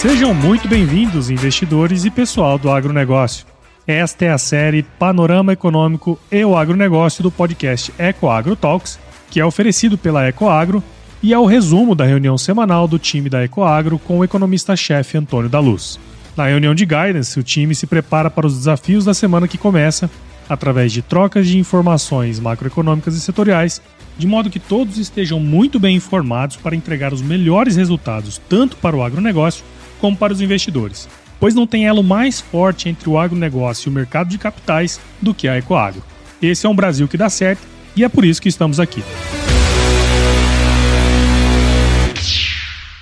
Sejam muito bem-vindos, investidores e pessoal do agronegócio. Esta é a série Panorama Econômico e o Agronegócio do podcast EcoAgro Talks, que é oferecido pela EcoAgro e é o resumo da reunião semanal do time da EcoAgro com o economista-chefe Antônio da Luz. Na reunião de guidance, o time se prepara para os desafios da semana que começa, através de trocas de informações macroeconômicas e setoriais, de modo que todos estejam muito bem informados para entregar os melhores resultados tanto para o agronegócio como para os investidores, pois não tem elo mais forte entre o agronegócio e o mercado de capitais do que a Ecoagro. Esse é um Brasil que dá certo e é por isso que estamos aqui.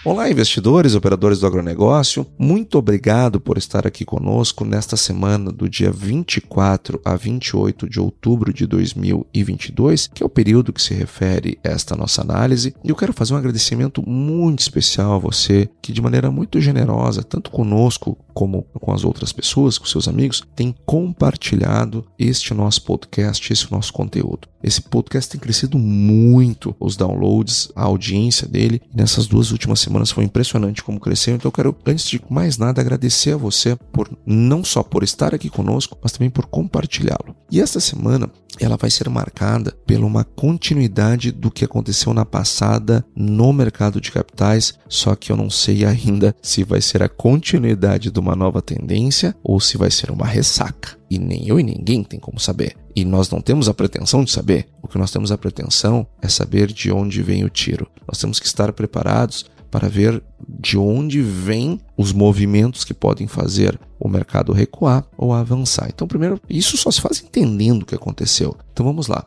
Olá, investidores, operadores do agronegócio. Muito obrigado por estar aqui conosco nesta semana do dia 24 a 28 de outubro de 2022, que é o período que se refere esta nossa análise. E eu quero fazer um agradecimento muito especial a você que, de maneira muito generosa, tanto conosco como com as outras pessoas, com seus amigos, tem compartilhado este nosso podcast, esse nosso conteúdo. Esse podcast tem crescido muito os downloads, a audiência dele. Nessas duas últimas semanas foi impressionante como cresceu. Então eu quero, antes de mais nada, agradecer a você por não só por estar aqui conosco, mas também por compartilhá-lo. E esta semana ela vai ser marcada pela uma continuidade do que aconteceu na passada no mercado de capitais, só que eu não sei ainda se vai ser a continuidade de uma nova tendência ou se vai ser uma ressaca. E nem eu e ninguém tem como saber. E nós não temos a pretensão de saber. O que nós temos a pretensão é saber de onde vem o tiro. Nós temos que estar preparados para ver de onde vêm os movimentos que podem fazer o mercado recuar ou avançar. Então, primeiro, isso só se faz entendendo o que aconteceu. Então, vamos lá.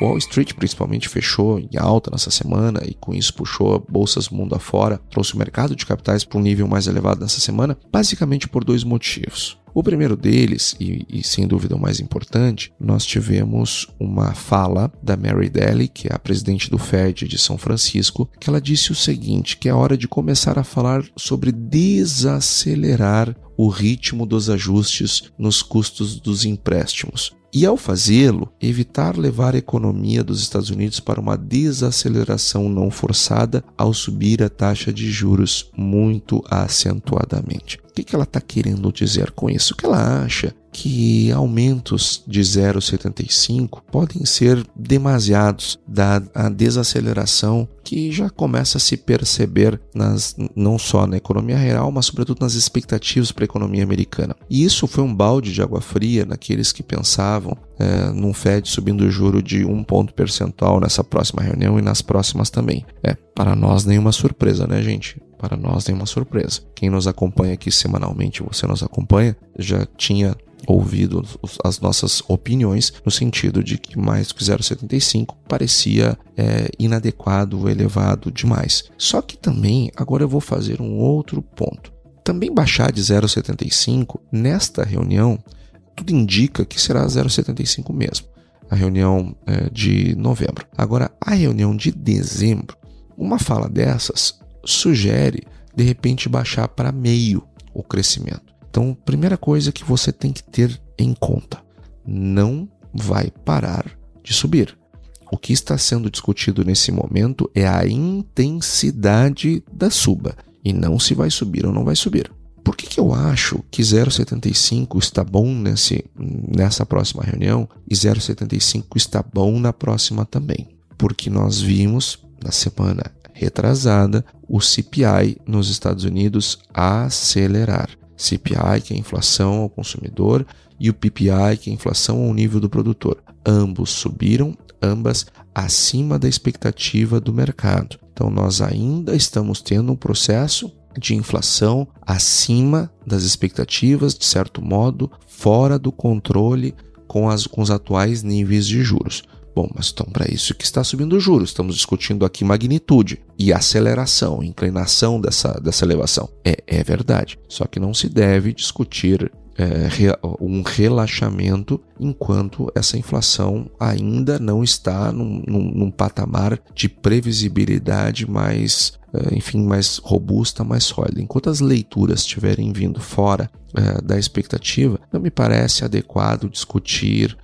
Wall Street principalmente fechou em alta nessa semana e com isso puxou bolsas mundo afora, trouxe o mercado de capitais para um nível mais elevado nessa semana, basicamente por dois motivos. O primeiro deles, e, e, sem dúvida o mais importante, nós tivemos uma fala da Mary Daly, que é a presidente do Fed de São Francisco, que ela disse o seguinte: que é hora de começar a falar sobre desacelerar o ritmo dos ajustes nos custos dos empréstimos. E ao fazê-lo, evitar levar a economia dos Estados Unidos para uma desaceleração não forçada ao subir a taxa de juros muito acentuadamente. O que ela está querendo dizer com isso? Que ela acha que aumentos de 0,75 podem ser demasiados, dada a desaceleração que já começa a se perceber nas, não só na economia real, mas sobretudo nas expectativas para a economia americana. E isso foi um balde de água fria naqueles que pensavam é, num Fed subindo o juro de um ponto percentual nessa próxima reunião e nas próximas também. É, para nós nenhuma surpresa, né, gente? Para nós nenhuma surpresa. Quem nos acompanha aqui semanalmente, você nos acompanha, já tinha ouvido as nossas opiniões no sentido de que mais que 0,75 parecia é, inadequado, elevado demais. Só que também agora eu vou fazer um outro ponto. Também baixar de 0,75 nesta reunião, tudo indica que será 0,75 mesmo. A reunião é, de novembro. Agora, a reunião de dezembro, uma fala dessas sugere de repente baixar para meio o crescimento. Então, primeira coisa que você tem que ter em conta: não vai parar de subir. O que está sendo discutido nesse momento é a intensidade da suba e não se vai subir ou não vai subir. Por que, que eu acho que 0,75 está bom nesse, nessa próxima reunião e 0,75 está bom na próxima também? Porque nós vimos na semana retrasada o CPI nos Estados Unidos acelerar. CPI, que é inflação ao consumidor, e o PPI, que é inflação ao nível do produtor. Ambos subiram, ambas acima da expectativa do mercado. Então, nós ainda estamos tendo um processo de inflação acima das expectativas, de certo modo, fora do controle com, as, com os atuais níveis de juros. Bom, mas então para isso que está subindo o juros. Estamos discutindo aqui magnitude e aceleração, inclinação dessa, dessa elevação. É, é verdade. Só que não se deve discutir é, um relaxamento enquanto essa inflação ainda não está num, num, num patamar de previsibilidade mais, é, enfim, mais robusta, mais sólida. Enquanto as leituras estiverem vindo fora é, da expectativa, não me parece adequado discutir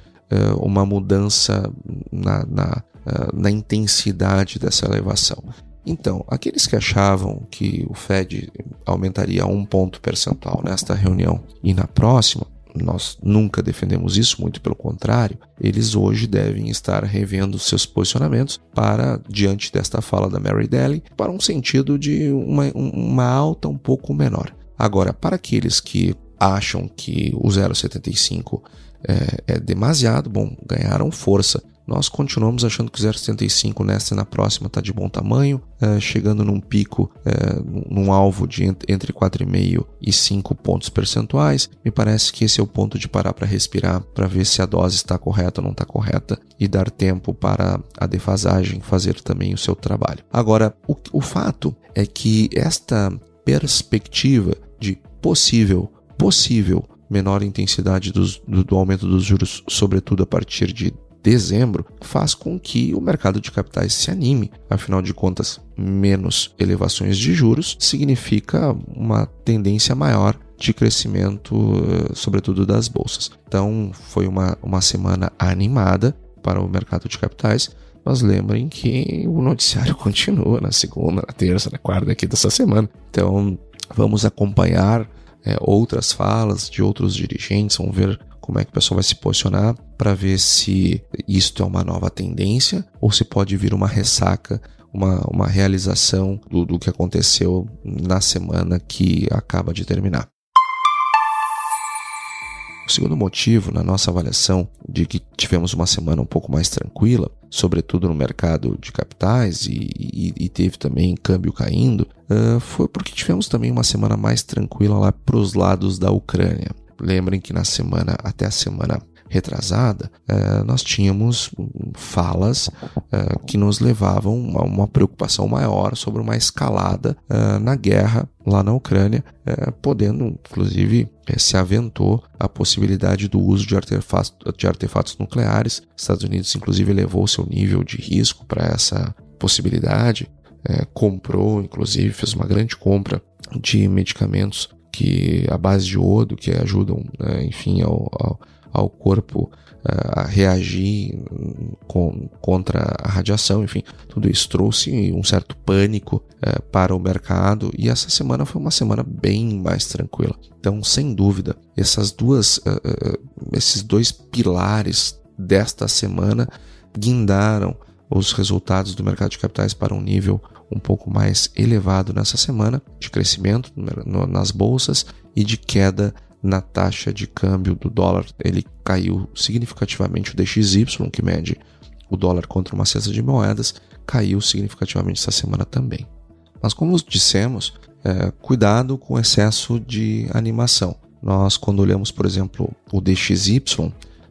uma mudança na, na, uh, na intensidade dessa elevação. Então, aqueles que achavam que o Fed aumentaria um ponto percentual nesta reunião e na próxima, nós nunca defendemos isso, muito pelo contrário, eles hoje devem estar revendo seus posicionamentos para, diante desta fala da Mary Daly, para um sentido de uma, uma alta um pouco menor. Agora, para aqueles que acham que o 0,75 é, é demasiado, bom, ganharam força nós continuamos achando que o 0,75 nesta e na próxima está de bom tamanho, é, chegando num pico, é, num alvo de entre 4,5 e 5 pontos percentuais. Me parece que esse é o ponto de parar para respirar, para ver se a dose está correta ou não está correta e dar tempo para a defasagem fazer também o seu trabalho. Agora, o, o fato é que esta perspectiva de possível, possível menor intensidade dos, do, do, aumento dos juros, sobretudo a partir de dezembro, faz com que o mercado de capitais se anime. Afinal de contas, menos elevações de juros significa uma tendência maior de crescimento, eh, sobretudo das bolsas. Então, foi uma, uma semana animada para o mercado de capitais. Mas lembrem que o noticiário continua na segunda, na terça, na quarta aqui dessa semana. Então, vamos acompanhar é, outras falas de outros dirigentes, vamos ver como é que o pessoal vai se posicionar para ver se isto é uma nova tendência ou se pode vir uma ressaca, uma, uma realização do, do que aconteceu na semana que acaba de terminar. O segundo motivo, na nossa avaliação, de que tivemos uma semana um pouco mais tranquila, sobretudo no mercado de capitais e, e, e teve também câmbio caindo, uh, foi porque tivemos também uma semana mais tranquila lá para os lados da Ucrânia. Lembrem que na semana, até a semana retrasada, eh, nós tínhamos falas eh, que nos levavam a uma preocupação maior sobre uma escalada eh, na guerra lá na Ucrânia, podendo, inclusive, se aventou a possibilidade do uso de artefatos, de artefatos nucleares. Estados Unidos, inclusive, elevou seu nível de risco para essa possibilidade. comprou, inclusive, fez uma grande compra de medicamentos que a base de iodo que ajudam, enfim, ao, ao, ao corpo uh, a reagir com, contra a radiação, enfim, tudo isso trouxe um certo pânico uh, para o mercado e essa semana foi uma semana bem mais tranquila. Então, sem dúvida, essas duas, uh, esses dois pilares desta semana guindaram os resultados do mercado de capitais para um nível um pouco mais elevado nessa semana, de crescimento nas bolsas e de queda na taxa de câmbio do dólar. Ele caiu significativamente o DXY, que mede o dólar contra uma cesta de moedas, caiu significativamente essa semana também. Mas como dissemos, é, cuidado com o excesso de animação. Nós, quando olhamos, por exemplo, o DXY,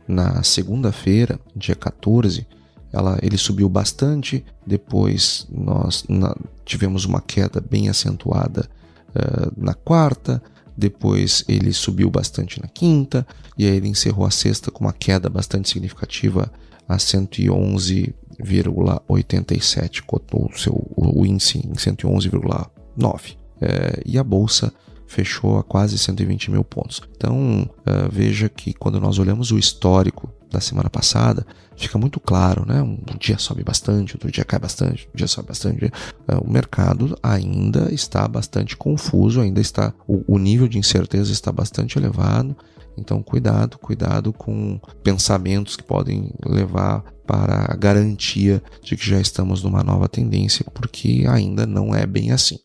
na segunda-feira, dia 14, ela, ele subiu bastante, depois nós na, tivemos uma queda bem acentuada uh, na quarta, depois ele subiu bastante na quinta, e aí ele encerrou a sexta com uma queda bastante significativa a 111,87, cotou o, seu, o índice em 111,9. É, e a bolsa fechou a quase 120 mil pontos. Então uh, veja que quando nós olhamos o histórico da semana passada, fica muito claro, né? Um dia sobe bastante, outro dia cai bastante, um dia sobe bastante. Uh, o mercado ainda está bastante confuso, ainda está o nível de incerteza está bastante elevado. Então cuidado, cuidado com pensamentos que podem levar para a garantia de que já estamos numa nova tendência, porque ainda não é bem assim.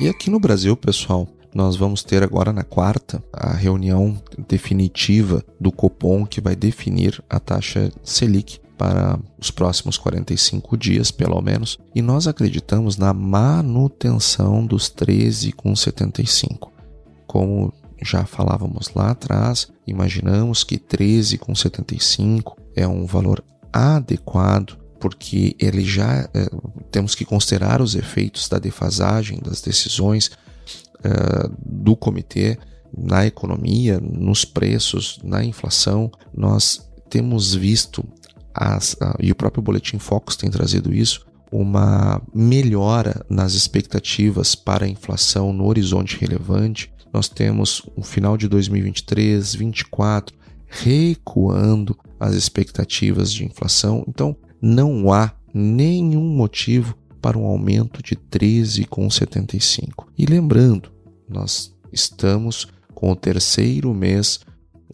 E aqui no Brasil, pessoal, nós vamos ter agora na quarta a reunião definitiva do Copom que vai definir a taxa Selic para os próximos 45 dias, pelo menos, e nós acreditamos na manutenção dos 13,75. Como já falávamos lá atrás, imaginamos que 13,75 é um valor adequado porque ele já é, temos que considerar os efeitos da defasagem das decisões é, do comitê na economia, nos preços, na inflação. Nós temos visto, as, e o próprio Boletim Focus tem trazido isso, uma melhora nas expectativas para a inflação no horizonte relevante. Nós temos um final de 2023, 2024 recuando as expectativas de inflação. Então, não há nenhum motivo para um aumento de 13,75. E lembrando, nós estamos com o terceiro mês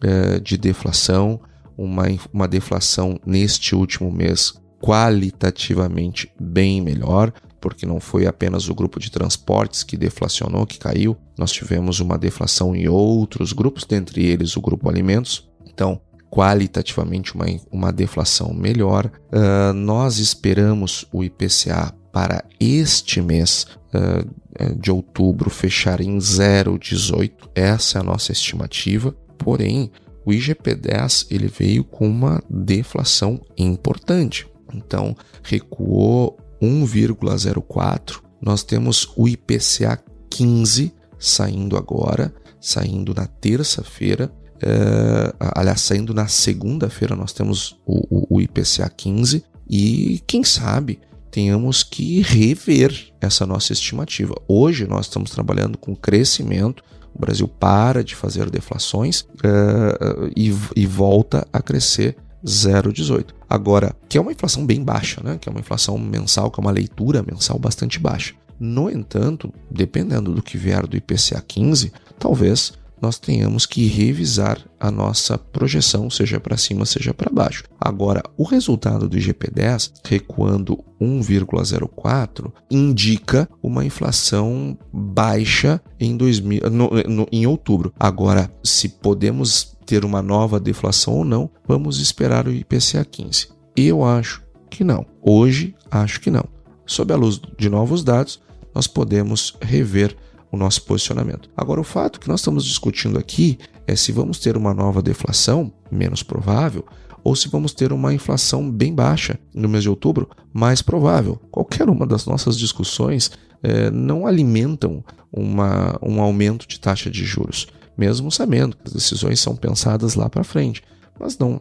eh, de deflação, uma, uma deflação neste último mês qualitativamente bem melhor, porque não foi apenas o grupo de transportes que deflacionou, que caiu, nós tivemos uma deflação em outros grupos, dentre eles o grupo alimentos. Então, qualitativamente uma, uma deflação melhor. Uh, nós esperamos o IPCA para este mês uh, de outubro fechar em 0,18. Essa é a nossa estimativa. Porém, o IGP-10 ele veio com uma deflação importante. Então, recuou 1,04. Nós temos o IPCA 15 saindo agora, saindo na terça-feira. É, aliás, saindo na segunda-feira, nós temos o, o, o IPCA 15 e quem sabe tenhamos que rever essa nossa estimativa. Hoje nós estamos trabalhando com crescimento, o Brasil para de fazer deflações uh, e, e, volta a crescer 0,18. Agora, que é uma inflação bem baixa, né? que é uma inflação mensal, que é uma leitura mensal bastante baixa. No entanto, dependendo do que vier do IPCA 15, talvez nós tenhamos que revisar a nossa projeção, seja para cima, seja para baixo. Agora, o resultado do IGP-10 recuando 1,04 indica uma inflação baixa em, 2000, no, no, em outubro. Agora, se podemos ter uma nova deflação ou não, vamos esperar o IPCA 15. Eu acho que não. Hoje, acho que não. Sob a luz de novos dados, nós podemos rever o nosso posicionamento. Agora, o fato que nós estamos discutindo aqui é se vamos ter uma nova deflação, menos provável, ou se vamos ter uma inflação bem baixa no mês de outubro, mais provável. Qualquer uma das nossas discussões é, não alimentam uma, um aumento de taxa de juros, mesmo sabendo que as decisões são pensadas lá para frente, mas não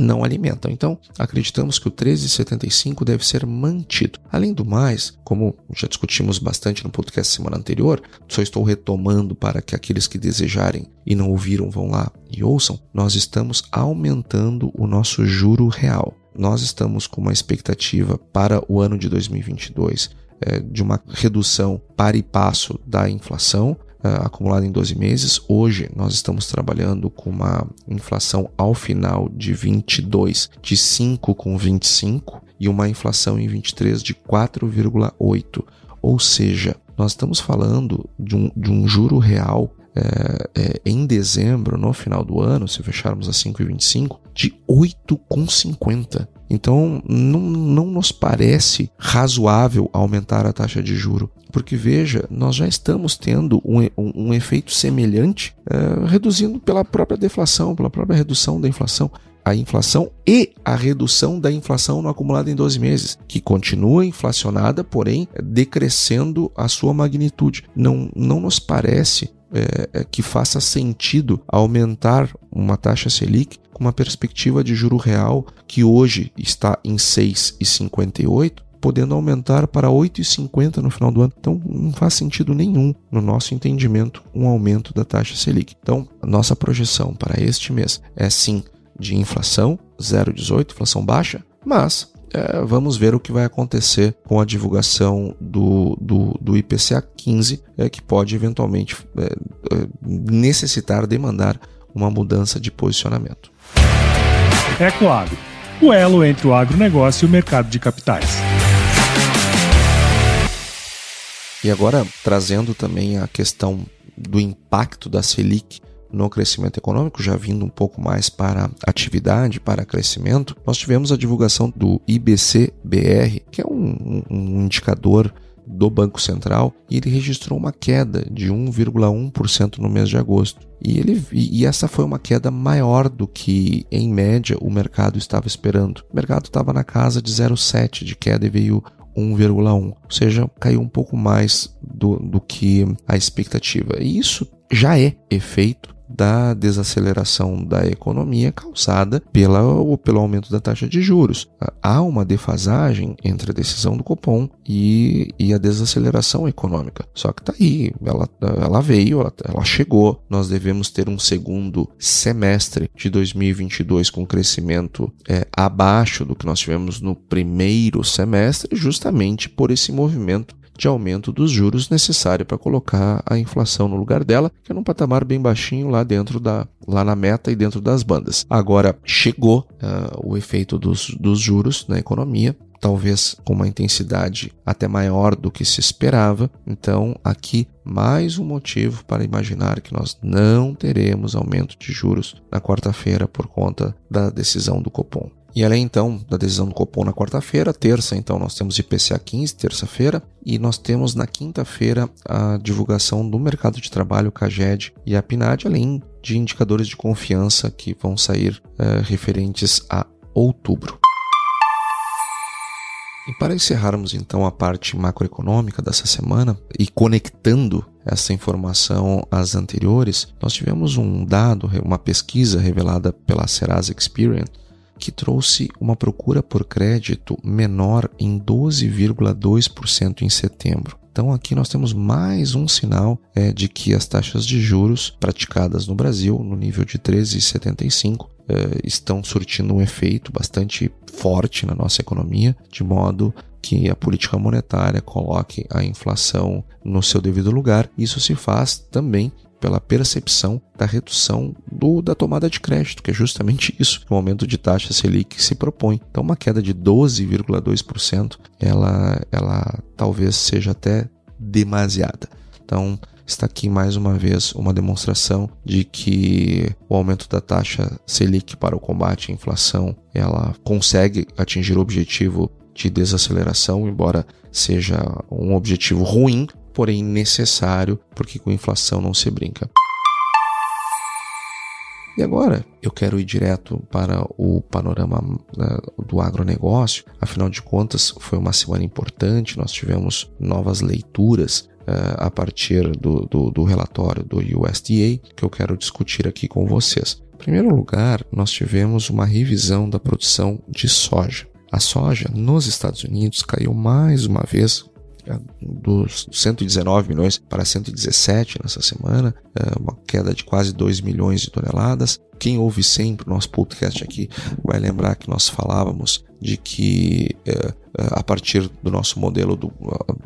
não alimentam. Então, acreditamos que o 1375 deve ser mantido. Além do mais, como já discutimos bastante no podcast semana anterior, só estou retomando para que aqueles que desejarem e não ouviram vão lá e ouçam, nós estamos aumentando o nosso juro real. Nós estamos com uma expectativa para o ano de 2022 é, de uma redução para e passo da inflação, uh, acumulada em 12 meses. Hoje nós estamos trabalhando com uma inflação ao final de 22 de 5,25 e uma inflação em 23 de 4,8. Ou seja, nós estamos falando de um, de um juro real é, é, em dezembro, no final do ano, se fecharmos a 5,25, de 8,50. Então, não, não nos parece razoável aumentar a taxa de juro, porque veja, nós já estamos tendo um, um, um efeito semelhante, é, reduzindo pela própria deflação, pela própria redução da inflação a inflação e a redução da inflação no acumulado em 12 meses, que continua inflacionada, porém decrescendo a sua magnitude. Não, não nos parece é, é, que faça sentido aumentar uma taxa Selic com uma perspectiva de juro real que hoje está em 6,58, podendo aumentar para 8,50 no final do ano. Então não faz sentido nenhum, no nosso entendimento, um aumento da taxa Selic. Então, nossa projeção para este mês é sim de inflação 0,18, inflação baixa, mas é, vamos ver o que vai acontecer com a divulgação do, do, do IPCA 15, é, que pode eventualmente é, é, necessitar, demandar uma mudança de posicionamento. Ecoagro, o elo entre o agronegócio e o mercado de capitais. E agora, trazendo também a questão do impacto da Selic no crescimento econômico, já vindo um pouco mais para atividade, para crescimento, nós tivemos a divulgação do IBC-BR, que é um, um indicador do Banco Central e ele registrou uma queda de 1,1% no mês de agosto. E, ele, e essa foi uma queda maior do que, em média, o mercado estava esperando. O mercado estava na casa de 0,7% de queda e veio 1,1%, ou seja, caiu um pouco mais do, do que a expectativa. E isso já é efeito da desaceleração da economia causada pela, pelo aumento da taxa de juros. Há uma defasagem entre a decisão do Copom e, e a desaceleração econômica. Só que está aí, ela, ela veio, ela, ela chegou. Nós devemos ter um segundo semestre de 2022 com crescimento é, abaixo do que nós tivemos no primeiro semestre, justamente por esse movimento de aumento dos juros necessário para colocar a inflação no lugar dela, que é num patamar bem baixinho lá dentro da lá na meta e dentro das bandas. Agora chegou uh, o efeito dos, dos juros na economia, talvez com uma intensidade até maior do que se esperava. Então, aqui mais um motivo para imaginar que nós não teremos aumento de juros na quarta-feira por conta da decisão do Copom. E além então da decisão do Copom na quarta-feira, terça então nós temos IPCA 15, terça-feira, e nós temos na quinta-feira a divulgação do mercado de trabalho, CAGED e a PNAD, além de indicadores de confiança que vão sair uh, referentes a outubro. E para encerrarmos então a parte macroeconômica dessa semana e conectando essa informação às anteriores, nós tivemos um dado, uma pesquisa revelada pela Serasa Experian que trouxe uma procura por crédito menor em 12,2% em setembro. Então aqui nós temos mais um sinal é, de que as taxas de juros praticadas no Brasil, no nível de 13,75, é, estão surtindo um efeito bastante forte na nossa economia, de modo que a política monetária coloque a inflação no seu devido lugar. Isso se faz também pela percepção da redução do, da tomada de crédito, que é justamente isso que o aumento de taxa Selic se propõe. Então, uma queda de 12,2%, ela, ela talvez seja até demasiada. Então, está aqui mais uma vez uma demonstração de que o aumento da taxa Selic para o combate à inflação, ela consegue atingir o objetivo de desaceleração, embora seja um objetivo ruim, porém necessário, porque com inflação não se brinca. E agora eu quero ir direto para o panorama né, do agronegócio. Afinal de contas, foi uma semana importante, nós tivemos novas leituras uh, a partir do, do, do relatório do USDA que eu quero discutir aqui com vocês. Em primeiro lugar, nós tivemos uma revisão da produção de soja. A soja nos Estados Unidos caiu mais uma vez dos 119 milhões para 117 nessa semana, é uma queda de quase 2 milhões de toneladas. Quem ouve sempre o nosso podcast aqui vai lembrar que nós falávamos de que é, é, a partir do nosso modelo do,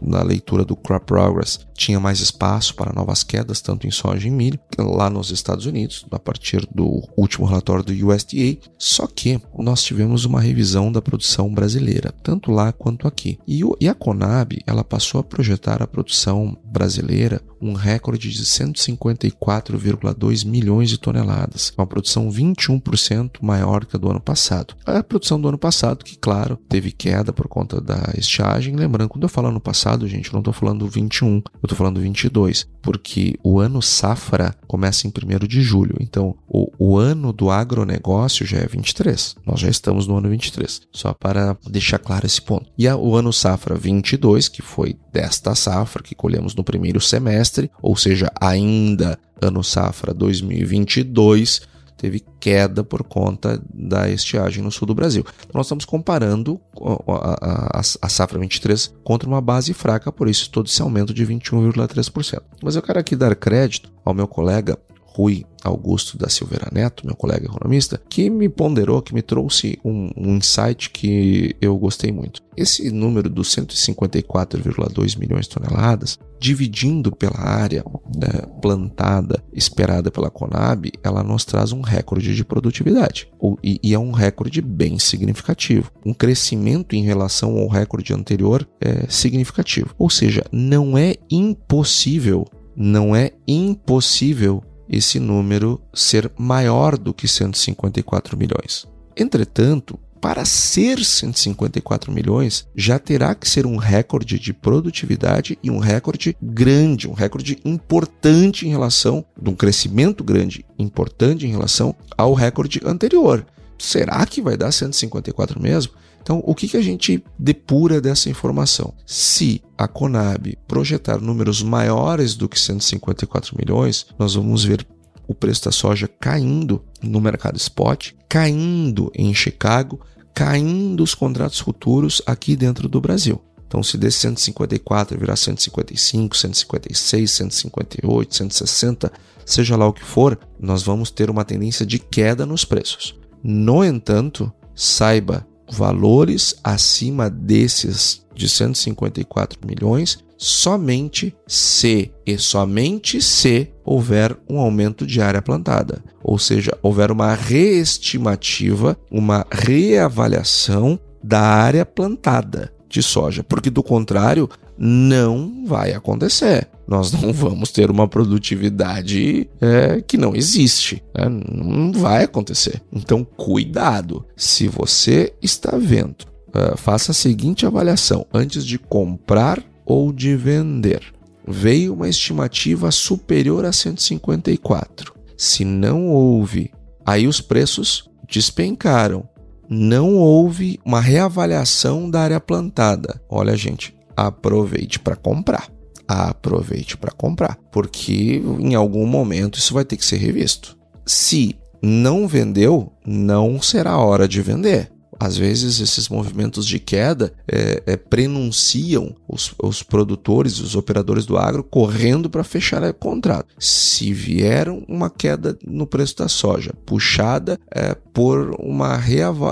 na leitura do Crop Progress tinha mais espaço para novas quedas, tanto em soja e milho, lá nos Estados Unidos, a partir do último relatório do USDA. Só que nós tivemos uma revisão da produção brasileira, tanto lá quanto aqui. E, o, e a Conab ela passou a projetar a produção brasileira um recorde de 154,2 milhões de toneladas, uma produção 21% maior que a do ano passado. A produção do ano passado, que claro, teve queda por conta da estiagem. Lembrando, quando eu falo ano passado, gente, eu não estou falando 21, eu estou falando 22, porque o ano safra começa em 1 de julho. Então, o, o ano do agronegócio já é 23. Nós já estamos no ano 23. Só para deixar claro esse ponto. E a, o ano safra 22, que foi desta safra que colhemos no primeiro semestre, ou seja, ainda ano safra 2022, teve queda por conta da estiagem no sul do Brasil. Então, nós estamos comparando a, a, a, safra 23 contra uma base fraca, por isso todo esse aumento de 21,3%. Mas eu quero aqui dar crédito ao meu colega Rui Augusto da Silveira Neto, meu colega economista, que me ponderou, que me trouxe um, um insight que eu gostei muito. Esse número dos 154,2 milhões de toneladas, dividindo pela área né, plantada esperada pela Conab, ela nos traz um recorde de produtividade. E, e, é um recorde bem significativo. Um crescimento em relação ao recorde anterior é significativo. Ou seja, não é impossível, não é impossível esse número ser maior do que 154 milhões. Entretanto, para ser 154 milhões, já terá que ser um recorde de produtividade e um recorde grande, um recorde importante em relação, de um crescimento grande, importante em relação ao recorde anterior. Será que vai dar 154 mesmo? Então, o que, que a gente depura dessa informação? Se a Conab projetar números maiores do que 154 milhões, nós vamos ver o preço da soja caindo no mercado spot, caindo em Chicago, caindo os contratos futuros aqui dentro do Brasil. Então, se desse 154 virar 155, 156, 158, 160, seja lá o que for, nós vamos ter uma tendência de queda nos preços. No entanto, saiba, valores acima desses de 154 milhões somente se e somente se houver um aumento de área plantada, ou seja, houver uma reestimativa, uma reavaliação da área plantada de soja, porque do contrário não vai acontecer. Nós não vamos ter uma produtividade é, que não existe. Né? Não vai acontecer. Então, cuidado. Se você está vendo, uh, faça a seguinte avaliação antes de comprar ou de vender. Veio uma estimativa superior a 154. Se não houve, aí os preços despencaram. Não houve uma reavaliação da área plantada. Olha, gente, aproveite para comprar. Aproveite para comprar, porque em algum momento isso vai ter que ser revisto. Se não vendeu, não será hora de vender. Às vezes, esses movimentos de queda é, é, prenunciam os, os produtores, os operadores do agro correndo para fechar o contrato. Se vier uma queda no preço da soja, puxada é, por uma,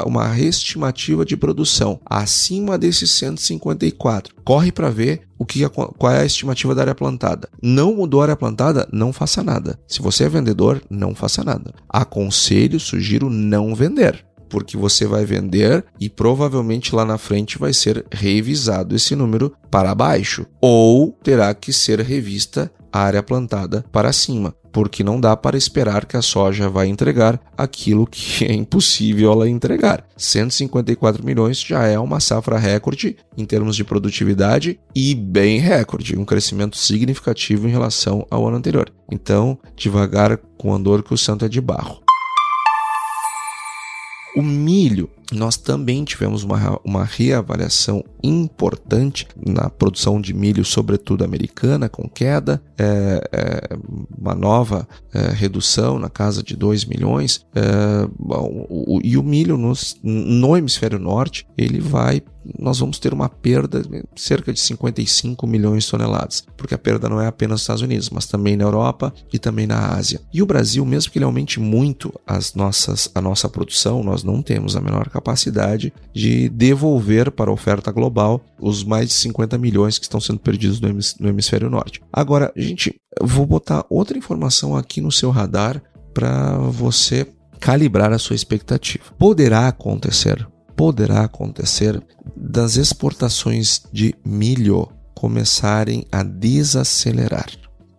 uma reestimativa de produção acima desses 154, corre para ver o que qual é a estimativa da área plantada. Não mudou a área plantada, não faça nada. Se você é vendedor, não faça nada. Aconselho, sugiro não vender porque você vai vender e provavelmente lá na frente vai ser revisado esse número para baixo, ou terá que ser revista a área plantada para cima, porque não dá para esperar que a soja vai entregar aquilo que é impossível ela entregar. 154 milhões já é uma safra recorde em termos de produtividade e bem recorde, um crescimento significativo em relação ao ano anterior. Então, devagar com andor que o santo é de barro. O milho, nós também tivemos uma, uma reavaliação importante na produção de milho, sobretudo americana, com queda, é, é, uma nova é, redução na casa de 2 milhões. É, bom, o, e o milho nos, no hemisfério norte, ele vai nós vamos ter uma perda de cerca de 55 milhões de toneladas, porque a perda não é apenas nos Estados Unidos, mas também na Europa e também na Ásia. E o Brasil, mesmo que ele aumente muito as nossas, a nossa produção, nós não temos a menor capacidade de devolver para a oferta global os mais de 50 milhões que estão sendo perdidos no hemisfério norte. Agora, gente, vou botar outra informação aqui no seu radar para você calibrar a sua expectativa. Poderá acontecer poderá acontecer das exportações de milho começarem a desacelerar.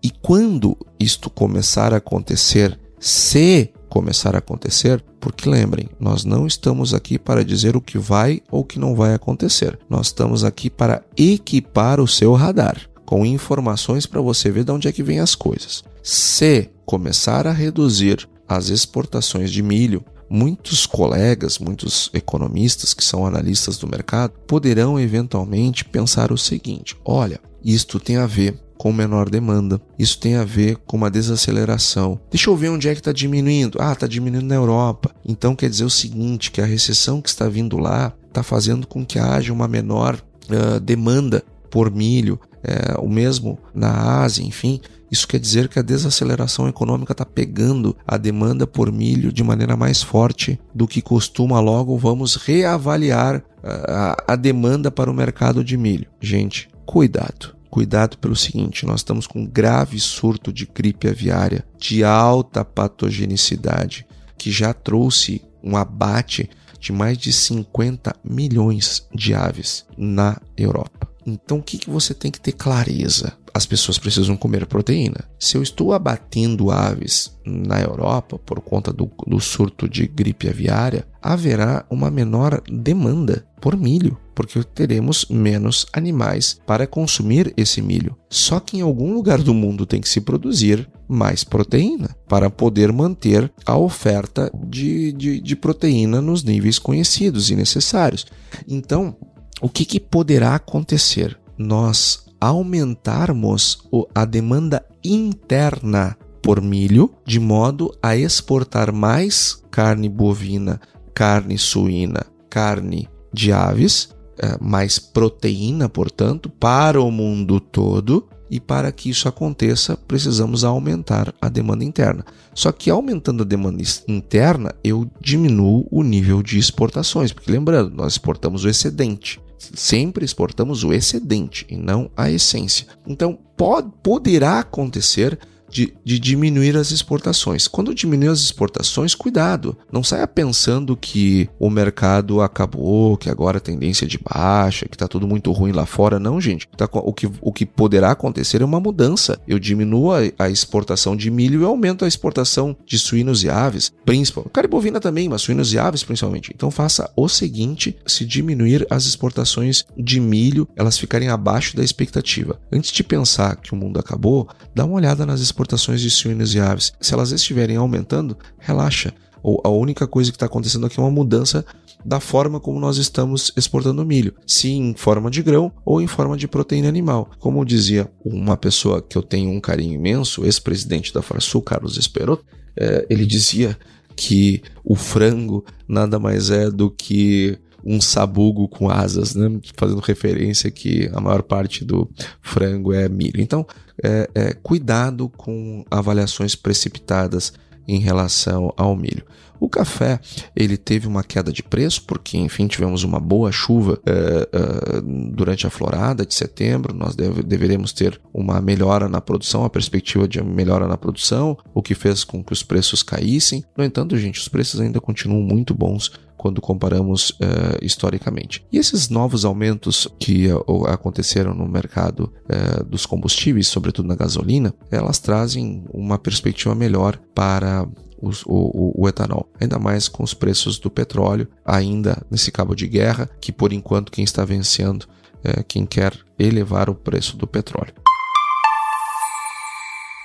E quando isto começar a acontecer, se começar a acontecer, porque lembrem, nós não estamos aqui para dizer o que vai ou que não vai acontecer. Nós estamos aqui para equipar o seu radar com informações para você ver de onde é que vem as coisas. Se começar a reduzir as exportações de milho, muitos colegas, muitos economistas que são analistas do mercado, poderão eventualmente pensar o seguinte: olha, isto tem a ver com menor demanda. Isso tem a ver com uma desaceleração. Deixa eu ver onde é que está diminuindo. Ah, está diminuindo na Europa. Então quer dizer o seguinte, que a recessão que está vindo lá está fazendo com que haja uma menor uh, demanda por milho, é, o mesmo na Ásia, enfim. Isso quer dizer que a desaceleração econômica está pegando a demanda por milho de maneira mais forte do que costuma. Logo, vamos reavaliar a, a demanda para o mercado de milho. Gente, cuidado cuidado pelo seguinte: nós estamos com um grave surto de gripe aviária de alta patogenicidade, que já trouxe um abate de mais de 50 milhões de aves na Europa. Então, o que, que você tem que ter clareza? As pessoas precisam comer proteína. Se eu estou abatendo aves na Europa por conta do, do surto de gripe aviária, haverá uma menor demanda por milho, porque teremos menos animais para consumir esse milho. Só que em algum lugar do mundo tem que se produzir mais proteína para poder manter a oferta de, de, de proteína nos níveis conhecidos e necessários. Então, o que, que poderá acontecer? Nós aumentarmos a demanda interna por milho, de modo a exportar mais carne bovina, carne suína, carne de aves, é, mais proteína, portanto, para o mundo todo. E para que isso aconteça, precisamos aumentar a demanda interna. Só que aumentando a demanda interna, eu diminuo o nível de exportações, porque lembrando, nós exportamos o excedente sempre exportamos o excedente e não a essência. Então, pode, poderá acontecer de, de, diminuir as exportações. Quando diminuir as exportações, cuidado. Não saia pensando que o mercado acabou, que agora a tendência é de baixa, que está tudo muito ruim lá fora. Não, gente. Tá, o, que, o que poderá acontecer é uma mudança. Eu diminuo a, a exportação de milho e aumento a exportação de suínos e aves, principalmente. Carne bovina também, mas suínos e aves principalmente. Então faça o seguinte: se diminuir as exportações de milho, elas ficarem abaixo da expectativa. Antes de pensar que o mundo acabou, dá uma olhada nas exportações exportações de suínos e aves. Se elas estiverem aumentando, relaxa. Ou a única coisa que está acontecendo aqui é uma mudança da forma como nós estamos exportando milho, se em forma de grão ou em forma de proteína animal. Como dizia uma pessoa que eu tenho um carinho imenso, ex-presidente da Farsul, Carlos Esperot, é, ele dizia que o frango nada mais é do que um sabugo com asas, né? fazendo referência que a maior parte do frango é milho. Então, é, é, cuidado com avaliações precipitadas em relação ao milho. O café ele teve uma queda de preço porque, enfim, tivemos uma boa chuva uh, uh, durante a florada de setembro. Nós deve, deveremos ter uma melhora na produção, a perspectiva de melhora na produção, o que fez com que os preços caíssem. No entanto, gente, os preços ainda continuam muito bons quando comparamos uh, historicamente. E esses novos aumentos que uh, aconteceram no mercado uh, dos combustíveis, sobretudo na gasolina, elas trazem uma perspectiva melhor para o, o, o, etanol, ainda mais com os preços do petróleo ainda nesse cabo de guerra, que por enquanto quem está vencendo é quem quer elevar o preço do petróleo.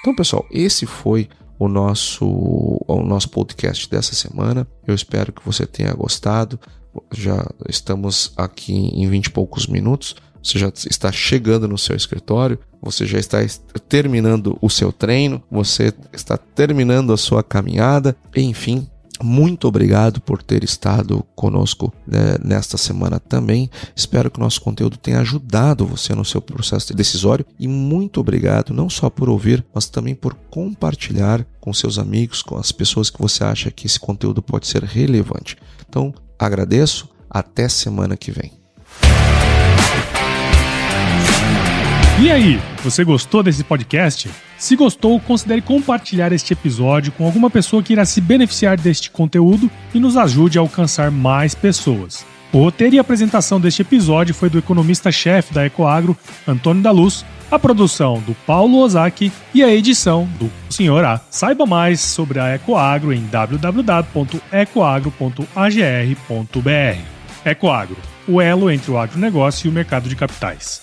Então, pessoal, esse foi o nosso, o nosso podcast dessa semana. Eu espero que você tenha gostado. Já estamos aqui em 20 e poucos minutos. Você já está chegando no seu escritório, você já está terminando o seu treino, você está terminando a sua caminhada, enfim, muito obrigado por ter estado conosco né, nesta semana também. Espero que o nosso conteúdo tenha ajudado você no seu processo decisório e muito obrigado não só por ouvir, mas também por compartilhar com seus amigos, com as pessoas que você acha que esse conteúdo pode ser relevante. Então, agradeço, até semana que vem. E aí, você gostou desse podcast? Se gostou, considere compartilhar este episódio com alguma pessoa que irá se beneficiar deste conteúdo e nos ajude a alcançar mais pessoas. O roteiro e apresentação deste episódio foi do economista-chefe da Ecoagro, Antônio da Luz, a produção do Paulo Ozaki e a edição do Senhor A. Saiba mais sobre a Ecoagro em www.ecoagro.agr.br. Ecoagro, o elo entre o agronegócio e o mercado de capitais.